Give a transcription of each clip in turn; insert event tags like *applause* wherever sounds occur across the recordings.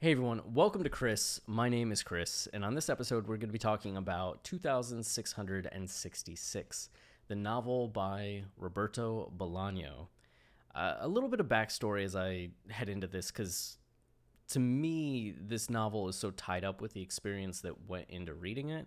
Hey everyone, welcome to Chris. My name is Chris, and on this episode, we're going to be talking about 2666, the novel by Roberto Bolaño. Uh, a little bit of backstory as I head into this, because to me, this novel is so tied up with the experience that went into reading it.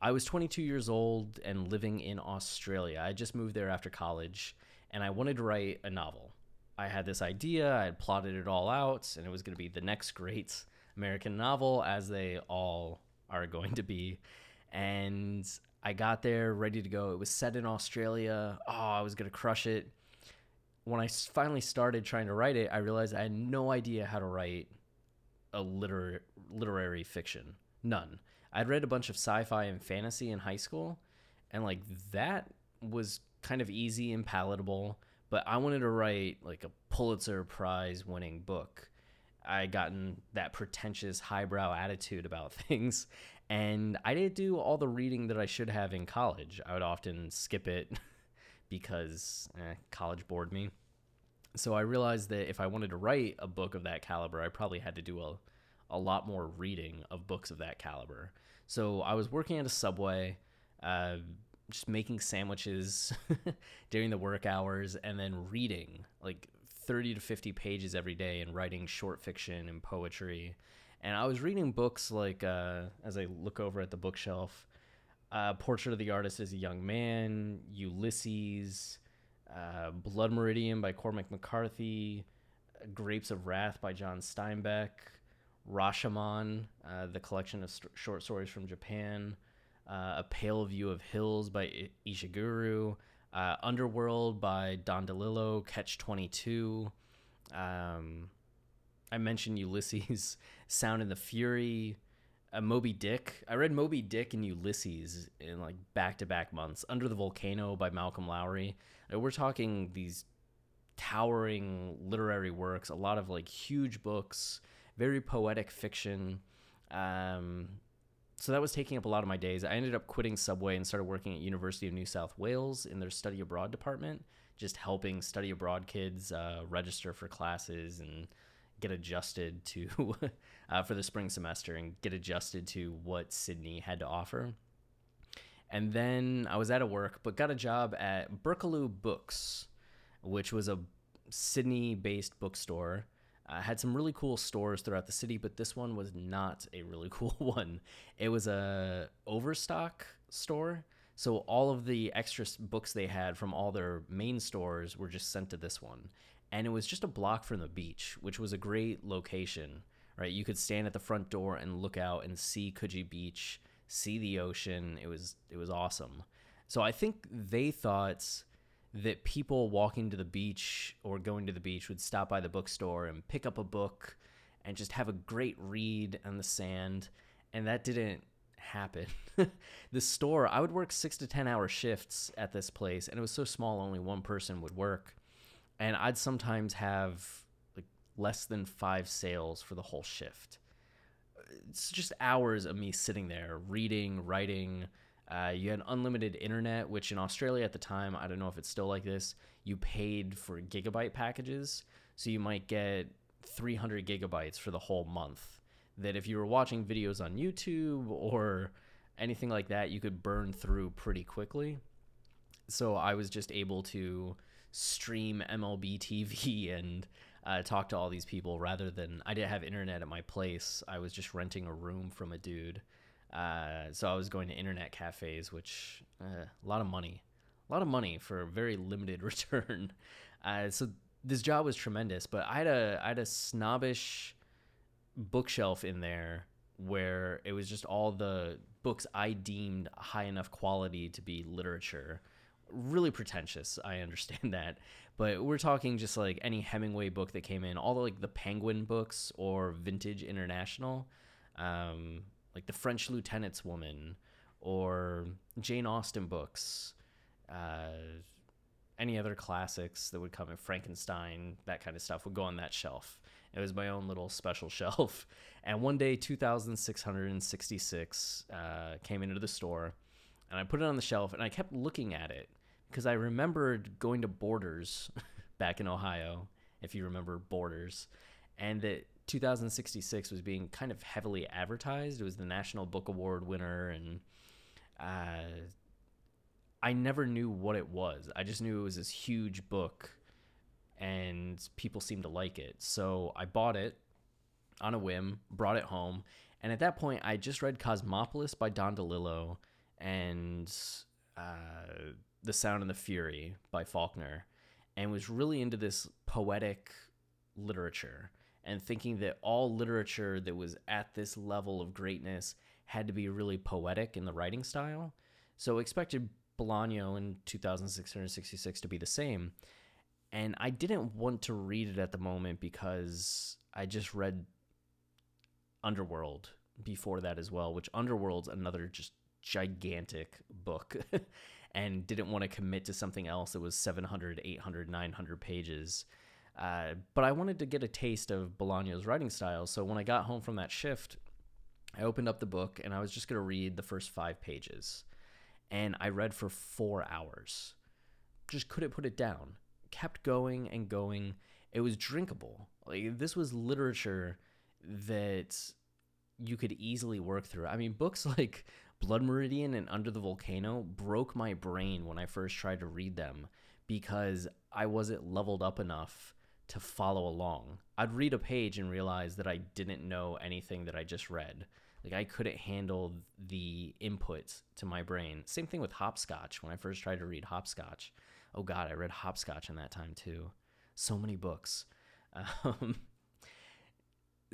I was 22 years old and living in Australia. I just moved there after college, and I wanted to write a novel. I had this idea, I had plotted it all out, and it was going to be the next great American novel, as they all are going to be. And I got there ready to go. It was set in Australia. Oh, I was going to crush it. When I finally started trying to write it, I realized I had no idea how to write a liter- literary fiction. None. I'd read a bunch of sci fi and fantasy in high school, and like that was kind of easy and palatable but I wanted to write like a Pulitzer Prize winning book. I gotten that pretentious highbrow attitude about *laughs* things, and I didn't do all the reading that I should have in college. I would often skip it *laughs* because eh, college bored me. So I realized that if I wanted to write a book of that caliber, I probably had to do a, a lot more reading of books of that caliber. So I was working at a Subway. Uh, just making sandwiches *laughs* during the work hours and then reading like 30 to 50 pages every day and writing short fiction and poetry. And I was reading books like, uh, as I look over at the bookshelf, uh, Portrait of the Artist as a Young Man, Ulysses, uh, Blood Meridian by Cormac McCarthy, Grapes of Wrath by John Steinbeck, Rashomon, uh, the collection of st- short stories from Japan, uh, A Pale View of Hills by I- Ishiguro, uh, Underworld by Don DeLillo, Catch 22. Um, I mentioned Ulysses, *laughs* Sound and the Fury, uh, Moby Dick. I read Moby Dick and Ulysses in like back to back months. Under the Volcano by Malcolm Lowry. Uh, we're talking these towering literary works, a lot of like huge books, very poetic fiction. Um, so that was taking up a lot of my days. I ended up quitting Subway and started working at University of New South Wales in their study abroad department, just helping study abroad kids uh, register for classes and get adjusted to *laughs* uh, for the spring semester and get adjusted to what Sydney had to offer. And then I was out of work, but got a job at Berkelouw Books, which was a Sydney-based bookstore uh, had some really cool stores throughout the city, but this one was not a really *laughs* cool one. It was a overstock store, so all of the extra books they had from all their main stores were just sent to this one, and it was just a block from the beach, which was a great location. Right, you could stand at the front door and look out and see Coogee Beach, see the ocean. It was it was awesome. So I think they thought that people walking to the beach or going to the beach would stop by the bookstore and pick up a book and just have a great read on the sand. And that didn't happen. *laughs* the store, I would work six to 10 hour shifts at this place, and it was so small, only one person would work. And I'd sometimes have like less than five sales for the whole shift. It's just hours of me sitting there reading, writing, uh, you had unlimited internet, which in Australia at the time, I don't know if it's still like this, you paid for gigabyte packages. So you might get 300 gigabytes for the whole month. That if you were watching videos on YouTube or anything like that, you could burn through pretty quickly. So I was just able to stream MLB TV *laughs* and uh, talk to all these people rather than I didn't have internet at my place. I was just renting a room from a dude uh, so I was going to internet cafes, which uh, a lot of money, a lot of money for a very limited *laughs* return. Uh, so this job was tremendous, but I had a I had a snobbish bookshelf in there where it was just all the books I deemed high enough quality to be literature. Really pretentious, I *laughs* understand that, but we're talking just like any Hemingway book that came in, all the like the Penguin books or Vintage International. Um, like The French Lieutenant's Woman or Jane Austen books, uh, any other classics that would come in Frankenstein, that kind of stuff would go on that shelf. It was my own little special *laughs* shelf. And one day, 2666 uh, came into the store, and I put it on the shelf, and I kept looking at it because I remembered going to Borders *laughs* back in Ohio, if you remember Borders, and that 2066 was being kind of heavily advertised. It was the National Book Award winner, and uh, I never knew what it was. I just knew it was this huge book, and people seemed to like it. So I bought it on a whim, brought it home, and at that point, I just read Cosmopolis by Don DeLillo and uh, The Sound and the Fury by Faulkner, and was really into this poetic literature and thinking that all literature that was at this level of greatness had to be really poetic in the writing style. So expected Bolaño in 2666 to be the same. And I didn't want to read it at the moment because I just read Underworld before that as well, which Underworld's another just gigantic book *laughs* and didn't want to commit to something else that was 700, 800, 900 pages. Uh, but I wanted to get a taste of Bolaño's writing style. So when I got home from that shift, I opened up the book and I was just going to read the first five pages. And I read for four hours. Just couldn't put it down. Kept going and going. It was drinkable. Like this was literature that you could easily work through. I mean, books *laughs* like Blood Meridian and Under the Volcano broke my brain when I first tried to read them because I wasn't leveled up enough to follow along. I'd read a page and realize that I didn't know anything that I just read. Like I couldn't handle the inputs to my brain. Same thing with hopscotch. When I first tried to read hopscotch, oh god, I read hopscotch in that time too. So many books. *laughs* Um,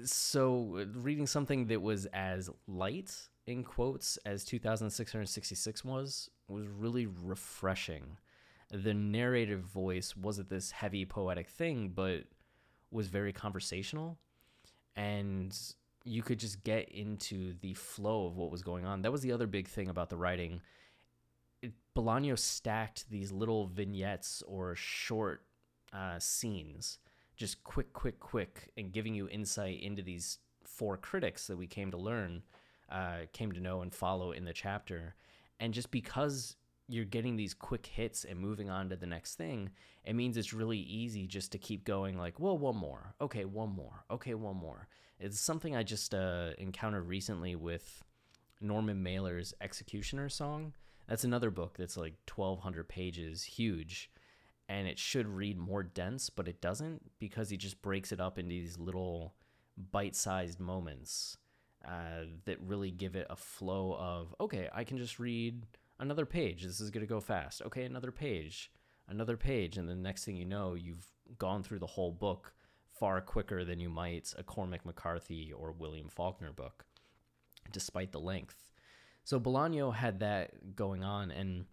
so reading something that was as light in quotes as 2666 was was really refreshing the narrative voice wasn't this heavy poetic thing, but was very conversational. And you could just get into the flow of what was going on. That was the other big thing about the writing. It, Bolaño stacked these little vignettes or short uh, scenes, just quick, quick, quick, and giving you insight into these four critics that we came to learn, uh, came to know and follow in the chapter. And just because you're getting these quick hits and moving on to the next thing, it means it's really easy just to keep going like, well, one more. Okay, one more. Okay, one more. It's something I just uh, encountered recently with Norman Mailer's Executioner song. That's another book that's like 1,200 pages, huge. And it should read more dense, but it doesn't because he just breaks it up into these little bite sized moments uh, that really give it a flow of, okay, I can just read another page. This is going to go fast. Okay, another page, another page. And the next thing you know, you've gone through the whole book far quicker than you might a Cormac McCarthy or William Faulkner book, despite the length. So Bolaño had that going on. And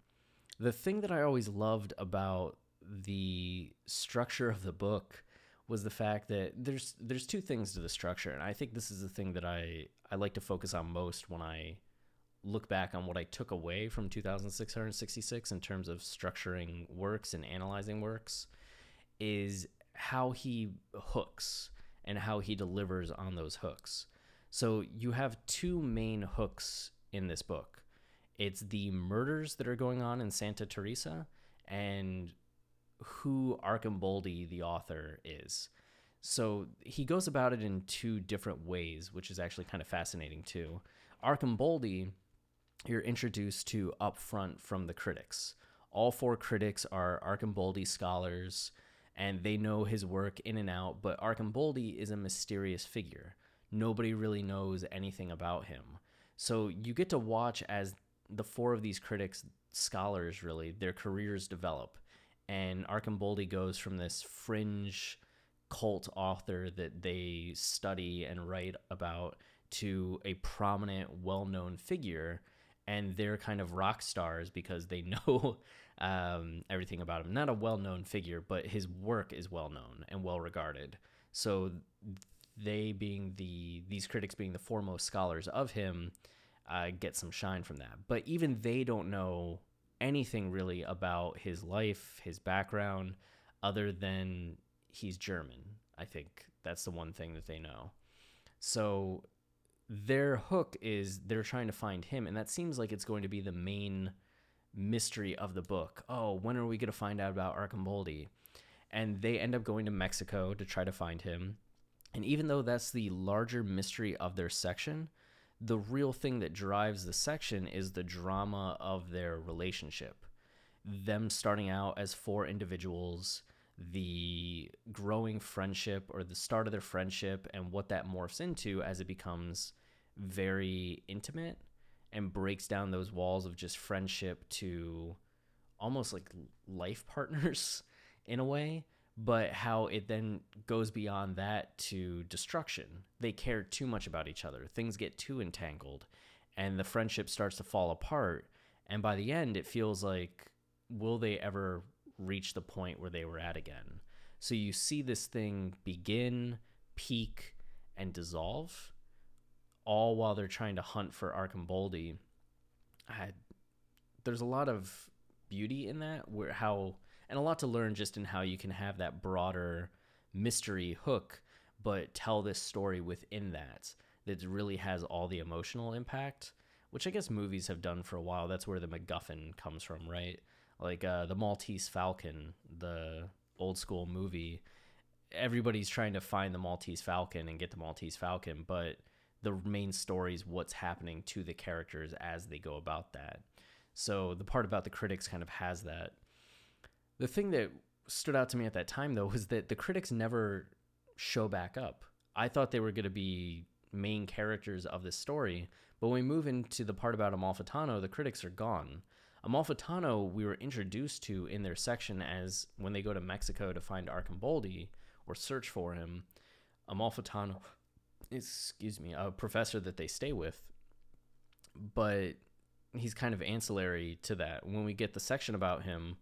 the thing that I always loved about the structure of the book was the fact that there's there's two things to the structure and I think this is the thing that I I like to focus on most when I look back on what I took away from 2666 in terms of structuring works and analyzing works is how he hooks and how he delivers on those hooks. So you have two main hooks in this book. It's the murders that are going on in Santa Teresa and who Arcimboldi, the author, is. So he goes about it in two different ways, which is actually kind of fascinating too. Arcimboldi you're introduced to up front from the critics. All four critics are Arcimboldi scholars, and they know his work in and out, but Arcimboldi is a mysterious figure. Nobody really knows anything about him. So you get to watch as the four of these critics, scholars really, their careers develop. And Arcimboldi goes from this fringe cult author that they study and write about to a prominent, well known figure and they're kind of rock stars because they *laughs* know um, everything about him. Not a well known figure, but his work is well known and well regarded. So they being the these critics being the foremost scholars of him uh, get some shine from that. But even they don't know anything really about his life, his background, other than he's German. I think that's the one thing that they know. So their hook is they're trying to find him, and that seems like it's going to be the main mystery of the book. Oh, when are we going to find out about Arcimboldi? And they end up going to Mexico to try to find him. And even though that's the larger mystery of their section, the real thing that drives the section is the drama of their relationship. Them starting out as four individuals, the growing friendship or the start of their friendship, and what that morphs into as it becomes very intimate and breaks down those walls of just friendship to almost like life *laughs* partners in a way but how it then goes beyond that to destruction. They care too much about each other. Things get too entangled and the friendship starts to fall apart. And by the end, it feels like, will they ever reach the point where they were at again? So you see this thing begin, peak, and dissolve, all while they're trying to hunt for Arcimboldi. I, there's a lot of beauty in that, where how and a lot to learn just in how you can have that broader mystery hook, but tell this story within that that really has all the emotional impact, which I guess movies have done for a while. That's where the MacGuffin comes from, right? Like uh, the Maltese Falcon, the old school movie. Everybody's trying to find the Maltese Falcon and get the Maltese Falcon, but the main story is what's happening to the characters as they go about that. So the part about the critics kind of has that the thing that stood out to me at that time, though, was that the critics never show back up. I thought they were going to be main characters of this story, but when we move into the part about Amalfitano, the critics are gone. Amalfitano, we were introduced to in their section as when they go to Mexico to find Arkham or search for him. Amalfitano, excuse me, a professor that they stay with, but he's kind of ancillary to that. When we get the section about him,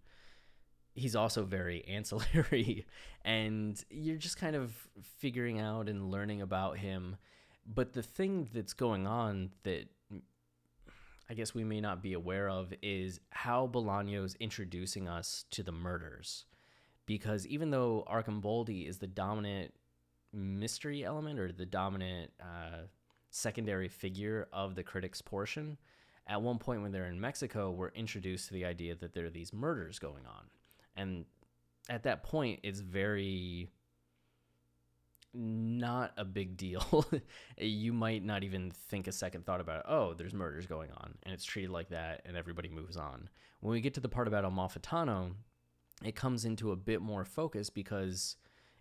he's also very *laughs* ancillary and you're just kind of figuring out and learning about him but the thing that's going on that I guess we may not be aware of is how Bolaño's introducing us to the murders. Because even though Arcimboldi is the dominant mystery element or the dominant uh, secondary figure of the critics portion, at one point when they're in Mexico, we're introduced to the idea that there are these murders going on and at that point it's very not a big deal. *laughs* you might not even think a second thought about, oh, there's murders going on, and it's treated like that, and everybody moves on. When we get to the part about Amalfitano, it comes into a bit more focus because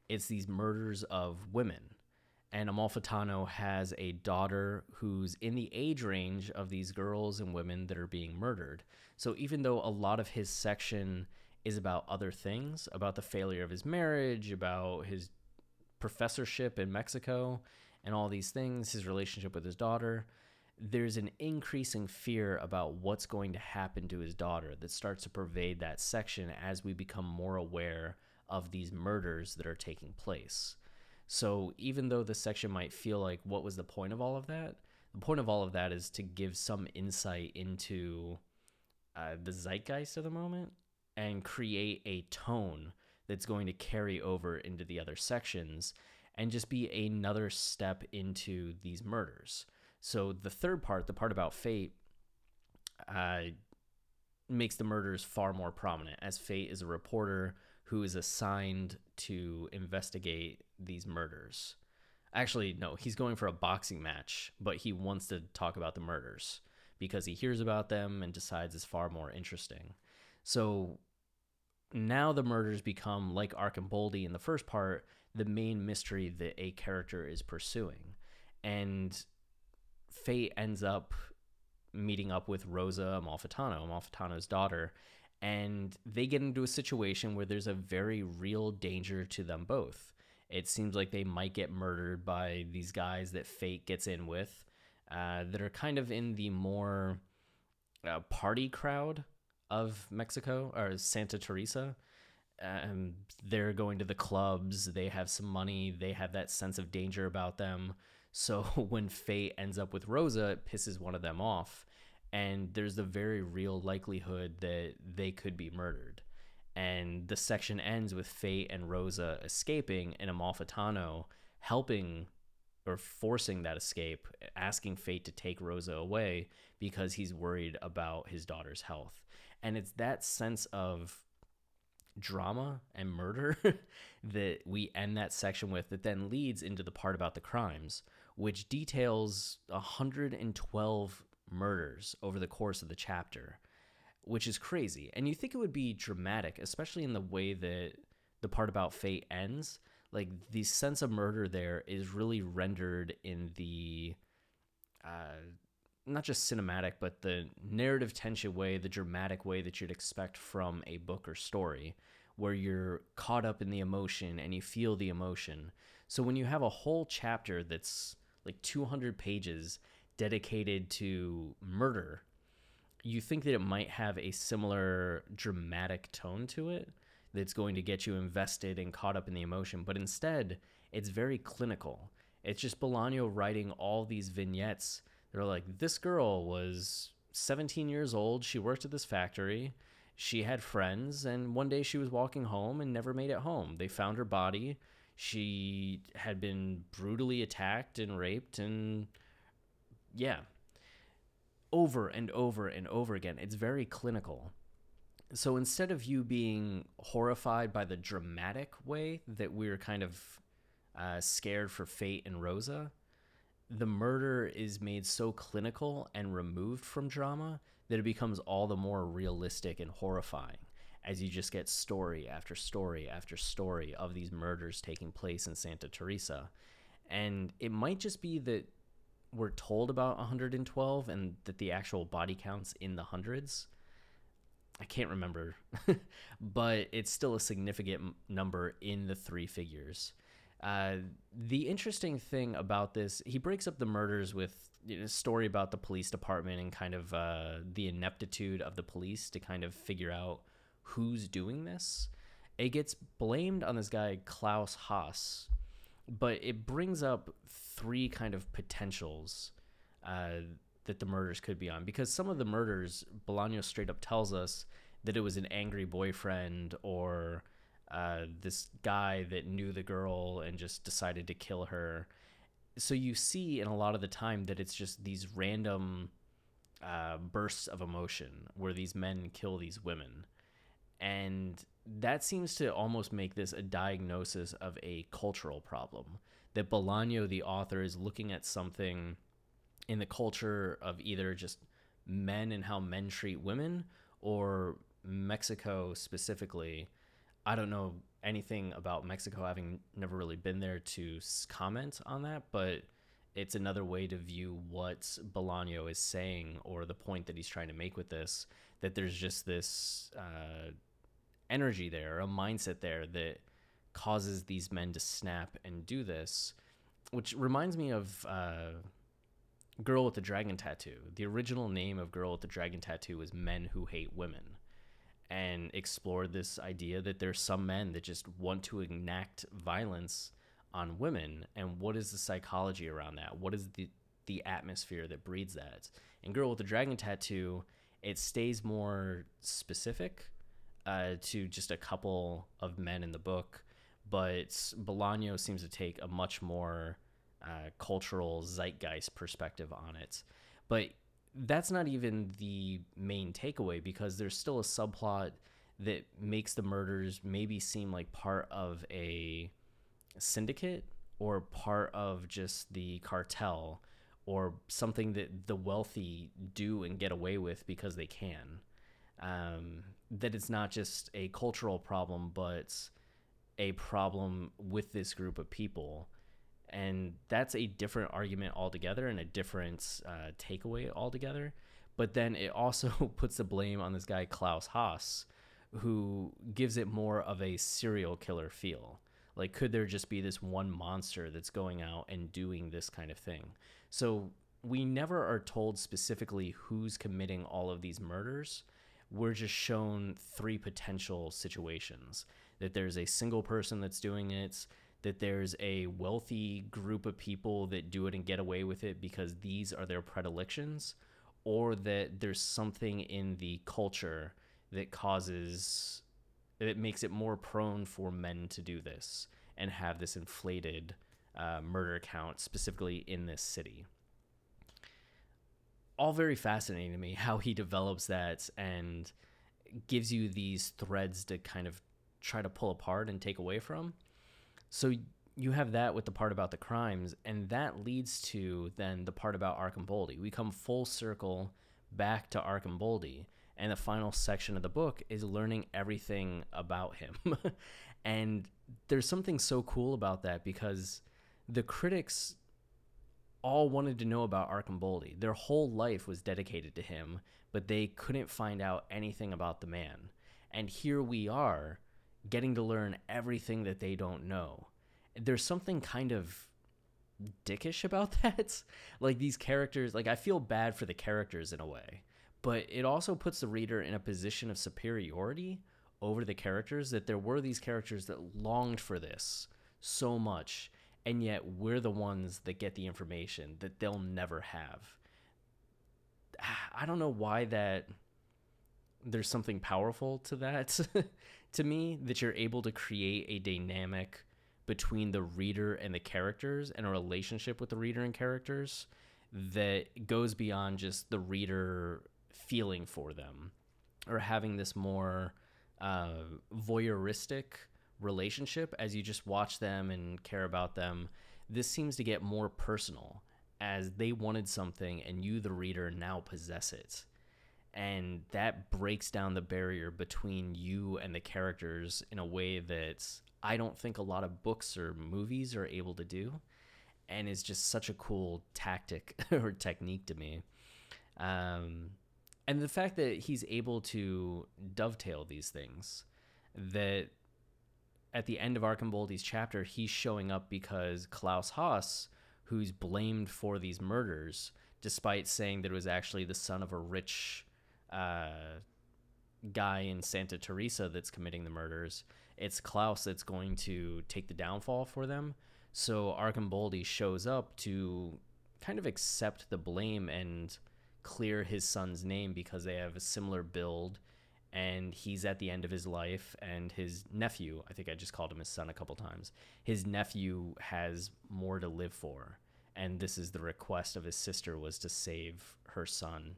it's these murders of women. And Amalfitano has a daughter who's in the age range of these girls and women that are being murdered. So even though a lot of his section is about other things, about the failure of his marriage, about his professorship in Mexico, and all these things, his relationship with his daughter. There's an increasing fear about what's going to happen to his daughter that starts to pervade that section as we become more aware of these murders that are taking place. So, even though the section might feel like, what was the point of all of that? The point of all of that is to give some insight into uh, the zeitgeist of the moment and create a tone that's going to carry over into the other sections and just be another step into these murders. So the third part, the part about fate, uh, makes the murders far more prominent as fate is a reporter who is assigned to investigate these murders. Actually, no, he's going for a boxing match, but he wants to talk about the murders because he hears about them and decides it's far more interesting. So now the murders become like Arcimboldi in the first part, the main mystery that a character is pursuing. And Fate ends up meeting up with Rosa Amalfitano, Amalfitano's daughter, and they get into a situation where there's a very real danger to them both. It seems like they might get murdered by these guys that Fate gets in with, uh, that are kind of in the more uh, party crowd of Mexico or Santa Teresa. Um, they're going to the clubs. They have some money. They have that sense of danger about them. So *laughs* when Fate ends up with Rosa, it pisses one of them off. And there's the very real likelihood that they could be murdered. And the section ends with Fate and Rosa escaping and Amalfitano helping or forcing that escape, asking Fate to take Rosa away because he's worried about his daughter's health. And it's that sense of drama and murder *laughs* that we end that section with that then leads into the part about the crimes, which details 112 murders over the course of the chapter, which is crazy. And you think it would be dramatic, especially in the way that the part about fate ends. Like the sense of murder there is really rendered in the uh, not just cinematic, but the narrative tension way, the dramatic way that you'd expect from a book or story, where you're caught up in the emotion and you feel the emotion. So when you have a whole chapter that's like 200 pages dedicated to murder, you think that it might have a similar dramatic tone to it that's going to get you invested and caught up in the emotion. But instead, it's very clinical. It's just Bolaño writing all these vignettes they're like, this girl was 17 years old. She worked at this factory. She had friends, and one day she was walking home and never made it home. They found her body. She had been brutally attacked and raped, and yeah, over and over and over again. It's very clinical. So instead of you being horrified by the dramatic way that we're kind of uh, scared for Fate and Rosa, the murder is made so clinical and removed from drama that it becomes all the more realistic and horrifying as you just get story after story after story of these murders taking place in Santa Teresa. And it might just be that we're told about 112 and that the actual body counts in the hundreds. I can't remember, *laughs* but it's still a significant number in the three figures. Uh, the interesting thing about this, he breaks up the murders with you know, a story about the police department and kind of uh, the ineptitude of the police to kind of figure out who's doing this. It gets blamed on this guy, Klaus Haas, but it brings up three kind of potentials uh, that the murders could be on. Because some of the murders, Bolaño straight up tells us that it was an angry boyfriend or uh, this guy that knew the girl and just decided to kill her. So you see in a lot of the time that it's just these random uh, bursts of emotion where these men kill these women. And that seems to almost make this a diagnosis of a cultural problem. That Bolaño, the author, is looking at something in the culture of either just men and how men treat women or Mexico specifically I don't know anything about Mexico, having never really been there to comment on that, but it's another way to view what Bolaño is saying or the point that he's trying to make with this. That there's just this uh, energy there, a mindset there that causes these men to snap and do this, which reminds me of uh, Girl with the Dragon Tattoo. The original name of Girl with the Dragon Tattoo was Men Who Hate Women and explore this idea that there's some men that just want to enact violence on women. And what is the psychology around that? What is the the atmosphere that breeds that? And girl with the dragon tattoo it stays more specific uh, to just a couple of men in the book but Bolaño seems to take a much more uh, cultural zeitgeist perspective on it. But that's not even the main takeaway because there's still a subplot that makes the murders maybe seem like part of a syndicate or part of just the cartel or something that the wealthy do and get away with because they can. Um, that it's not just a cultural problem, but a problem with this group of people and that's a different argument altogether and a different uh, takeaway altogether. But then it also *laughs* puts the blame on this guy Klaus Haas, who gives it more of a serial killer feel. Like, could there just be this one monster that's going out and doing this kind of thing? So we never are told specifically who's committing all of these murders. We're just shown three potential situations that there's a single person that's doing it, that there's a wealthy group of people that do it and get away with it because these are their predilections, or that there's something in the culture that causes it makes it more prone for men to do this and have this inflated uh, murder count specifically in this city. All very fascinating to me how he develops that and gives you these threads to kind of try to pull apart and take away from. So you have that with the part about the crimes, and that leads to then the part about Arcimboldi. We come full circle back to Arcimboldi, and the final section of the book is learning everything about him. *laughs* and there's something so cool about that because the critics all wanted to know about Arcimboldi. Their whole life was dedicated to him, but they couldn't find out anything about the man. And here we are, getting to learn everything that they don't know. There's something kind of dickish about *laughs* that. like these characters, like I feel bad for the characters in a way, but it also puts the reader in a position of superiority over the characters that there were these characters that longed for this so much and yet we're the ones that get the information that they'll never have. *sighs* I don't know why that there's something powerful to that *laughs* to me that you're able to create a dynamic between the reader and the characters and a relationship with the reader and characters that goes beyond just the reader feeling for them or having this more uh, voyeuristic relationship as you just watch them and care about them. This seems to get more personal as they wanted something and you, the reader, now possess it. And that breaks down the barrier between you and the characters in a way that I don't think a lot of books or movies are able to do. And is just such a cool tactic *laughs* or technique to me. Um, and the fact that he's able to dovetail these things, that at the end of Arcimboldi's chapter, he's showing up because Klaus Haas, who's blamed for these murders, despite saying that it was actually the son of a rich uh, guy in Santa Teresa that's committing the murders, it's Klaus that's going to take the downfall for them. So Arcimboldi shows up to kind of accept the blame and clear his son's name because they have a similar build and he's at the end of his life and his nephew i think i just called him his son a couple times his nephew has more to live for and this is the request of his sister was to save her son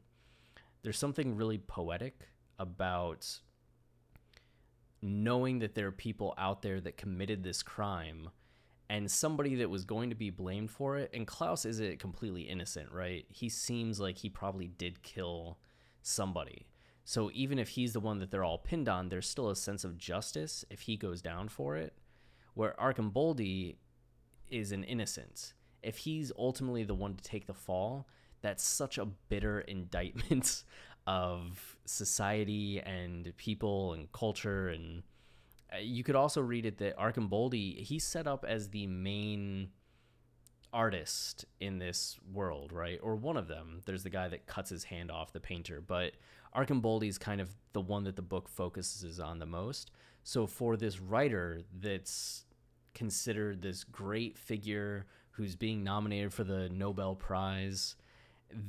there's something really poetic about knowing that there are people out there that committed this crime and somebody that was going to be blamed for it and klaus isn't completely innocent right he seems like he probably did kill somebody so even if he's the one that they're all pinned on, there's still a sense of justice if he goes down for it. Where Arcimboldi is an innocent. If he's ultimately the one to take the fall, that's such a bitter *laughs* indictment of society and people and culture and uh, you could also read it that Arcimboldi he's set up as the main artist in this world, right? Or one of them. There's the guy that cuts his hand off, the painter, but Arcimboldi is kind of the one that the book focuses on the most. So for this writer that's considered this great figure who's being nominated for the Nobel Prize,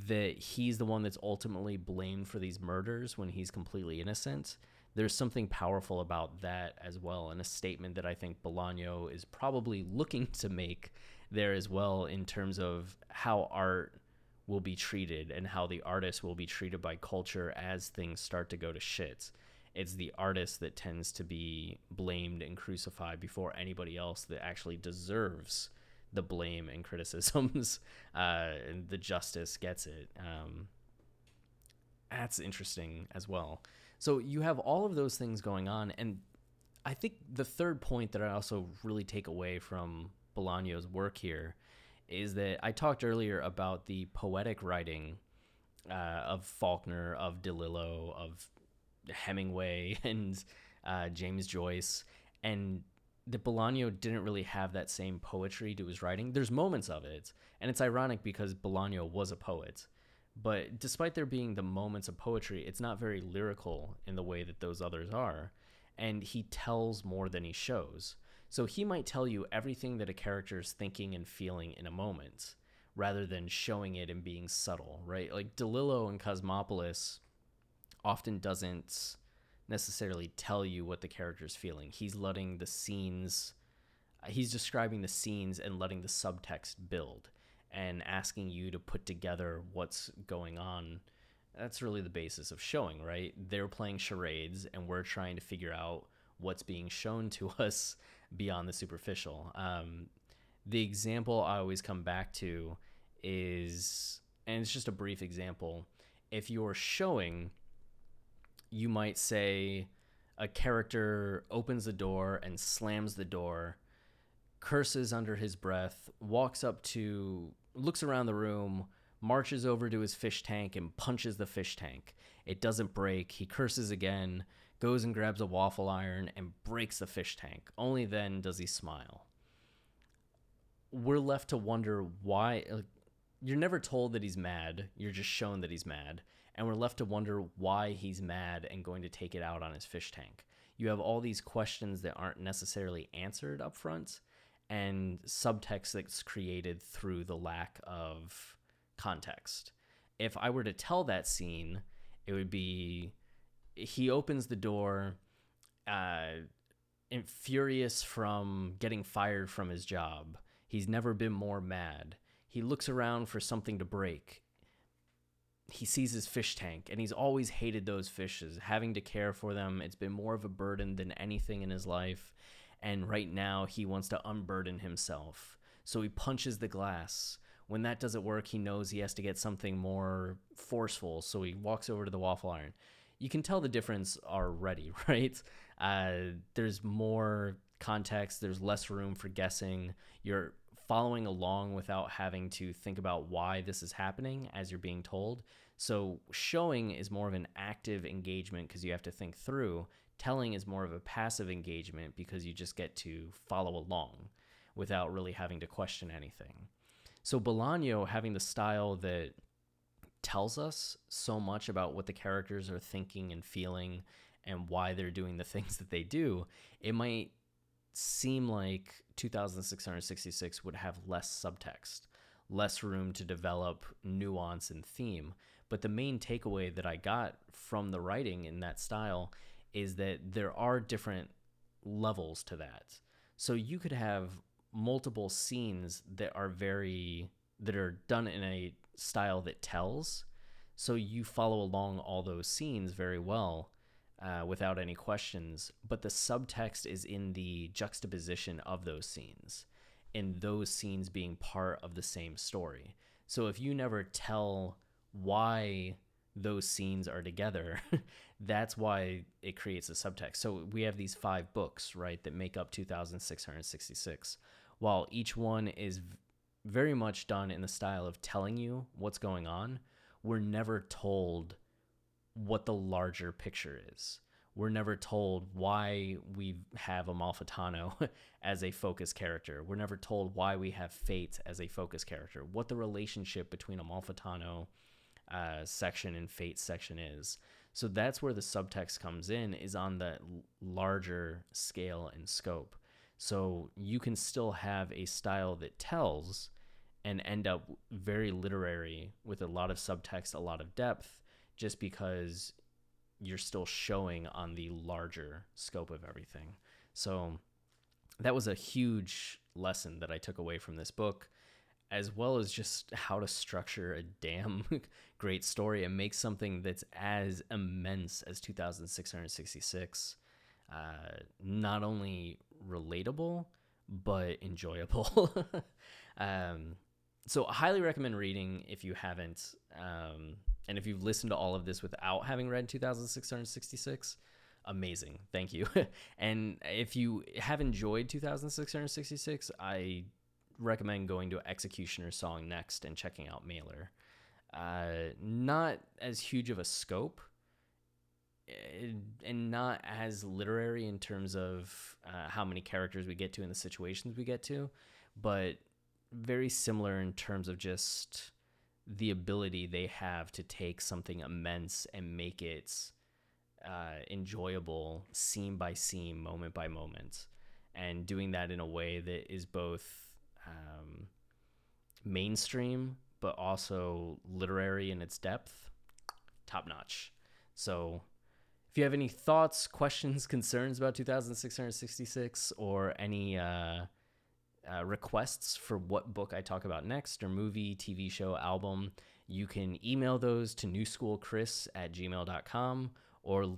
that he's the one that's ultimately blamed for these murders when he's completely innocent. There's something powerful about that as well, and a statement that I think Bolaño is probably looking *laughs* to make there as well in terms of how art will be treated and how the artist will be treated by culture as things start to go to shit. It's the artist that tends to be blamed and crucified before anybody else that actually deserves the blame and criticisms. *laughs* Uh, and the justice gets it. Um, that's interesting as well. So you have all of those things going on, and I think the third point that I also really take away from Bolaño's work here is that I talked earlier about the poetic writing uh, of Faulkner, of DeLillo, of Hemingway, *laughs* and uh, James Joyce, and that Bolaño didn't really have that same poetry to his writing. There's moments of it, and it's ironic because Bolaño was a poet. But despite there being the moments of poetry, it's not very lyrical in the way that those others are. And he tells more than he shows. So he might tell you everything that a character is thinking and feeling in a moment rather than showing it and being subtle, right? Like DeLillo and Cosmopolis often doesn't necessarily tell you what the character is feeling. He's letting the scenes, uh, he's describing the scenes and letting the subtext build and asking you to put together what's going on. That's really the basis of showing, right? They're playing charades and we're trying to figure out what's being shown to *laughs* us beyond the superficial. Um, the example I always come back to is, and it's just a brief example. If you're showing, you might say a character opens the door and slams the door, curses under his breath, walks up to, looks around the room, marches over to his fish tank and punches the fish tank. It doesn't break. He curses again, goes and grabs a waffle iron and breaks the fish tank. Only then does he smile. We're left to wonder why. Like, you're never told that he's mad, you're just shown that he's mad. And we're left to wonder why he's mad and going to take it out on his fish tank. You have all these questions that aren't necessarily answered up front and subtext that's created through the lack of context. If I were to tell that scene, it would be he opens the door, uh, furious from getting fired from his job. He's never been more mad. He looks around for something to break. He sees his fish tank and he's always hated those fishes, having to care for them. It's been more of a burden than anything in his life. And right now, he wants to unburden himself. So he punches the glass when that doesn't work, he knows he has to get something more forceful. So he walks over to the waffle iron. You can tell the difference already, *laughs* right? Uh, there's more context, there's less room for guessing. You're following along without having to think about why this is happening as you're being told. So, showing is more of an active engagement because you have to think through. Telling is more of a passive engagement because you just get to follow along without really having to question anything. So Bolaño having the style that tells us so much about what the characters are thinking and feeling and why they're doing the *laughs* things that they do, it might seem like 2666 would have less subtext, less room to develop nuance and theme. But the main takeaway that I got from the writing in that style is that there are different levels to that. So you could have multiple scenes that are very that are done in a style that tells so you follow along all those scenes very well uh, without any questions but the subtext is in the juxtaposition of those scenes and those scenes being part of the same story. So if you never tell why those scenes are together *laughs* that's why it creates a subtext. So we have these five books right that make up 2666 while each one is very much done in the style of telling you what's going on, we're never told what the larger picture is. We're never told why we have Amalfitano *laughs* as a focus character. We're never told why we have Fate as a focus character. What the relationship between Amalfitano uh, section and Fate section is. So that's where the subtext comes in, is on the larger scale and scope. So you can still have a style that tells and end up very literary with a lot of subtext, a lot of depth, just because you're still showing on the larger scope of everything. So that was a huge lesson that I took away from this book, as well as just how to structure a damn *laughs* great story and make something that's as immense as 2666 uh, not only relatable but enjoyable. *laughs* um, so, I highly recommend reading if you haven't, um, and if you've listened to all of this without having read 2666. Amazing, thank you. *laughs* and if you have enjoyed 2666, I recommend going to Executioner's Song next and checking out Mailer. Uh, not as huge of a scope, and not as literary in terms of uh, how many characters we get to and the situations we get to, but very similar in terms of just the ability they have to take something immense and make it uh, enjoyable scene by scene, moment by moment, and doing that in a way that is both um, mainstream but also literary in its depth, top notch. So if you have any thoughts, questions, *laughs* concerns about 2666 or any uh, uh, requests for what book I talk about next, or movie, TV show, album, you can email those to newschoolchris at gmail.com or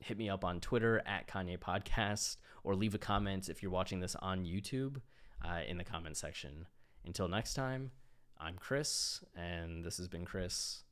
hit me up on Twitter at Kanye Podcast or leave a comment if you're watching this on YouTube uh, in the comment section. Until next time, I'm Chris, and this has been Chris